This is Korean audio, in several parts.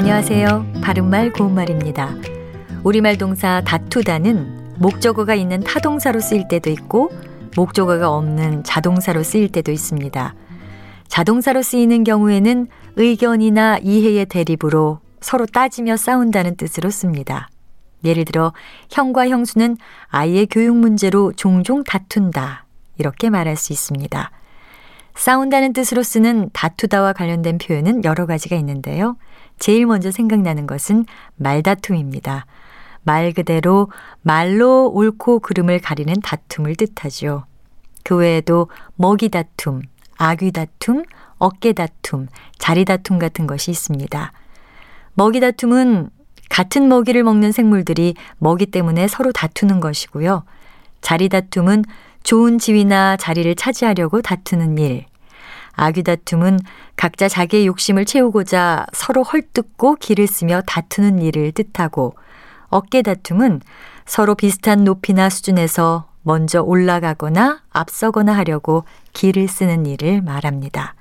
안녕하세요. 바른말 고운말입니다. 우리말 동사 다투다는 목적어가 있는 타동사로 쓰일 때도 있고 목적어가 없는 자동사로 쓰일 때도 있습니다. 자동사로 쓰이는 경우에는 의견이나 이해의 대립으로 서로 따지며 싸운다는 뜻으로 씁니다. 예를 들어 형과 형수는 아이의 교육 문제로 종종 다툰다. 이렇게 말할 수 있습니다. 싸운다는 뜻으로 쓰는 다투다와 관련된 표현은 여러 가지가 있는데요. 제일 먼저 생각나는 것은 말다툼입니다. 말 그대로 말로 옳고 그름을 가리는 다툼을 뜻하죠. 그 외에도 먹이 다툼, 아귀 다툼, 어깨 다툼, 자리 다툼 같은 것이 있습니다. 먹이 다툼은 같은 먹이를 먹는 생물들이 먹이 때문에 서로 다투는 것이고요. 자리 다툼은 좋은 지위나 자리를 차지하려고 다투는 일. 아귀 다툼은 각자 자기의 욕심을 채우고자 서로 헐뜯고 길을 쓰며 다투는 일을 뜻하고 어깨 다툼은 서로 비슷한 높이나 수준에서 먼저 올라가거나 앞서거나 하려고 길을 쓰는 일을 말합니다.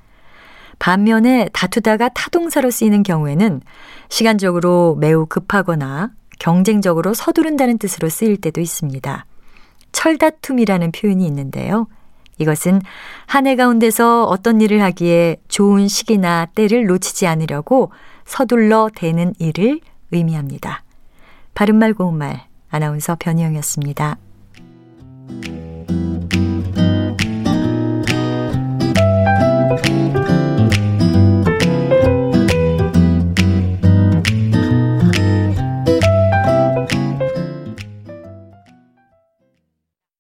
반면에 다투다가 타동사로 쓰이는 경우에는 시간적으로 매우 급하거나 경쟁적으로 서두른다는 뜻으로 쓰일 때도 있습니다. 철다툼이라는 표현이 있는데요. 이것은 한 해 가운데서 어떤 일을 하기에 좋은 시기나 때를 놓치지 않으려고 서둘러 대는 일을 의미합니다. 바른말 고운말 아나운서 변희영이었습니다.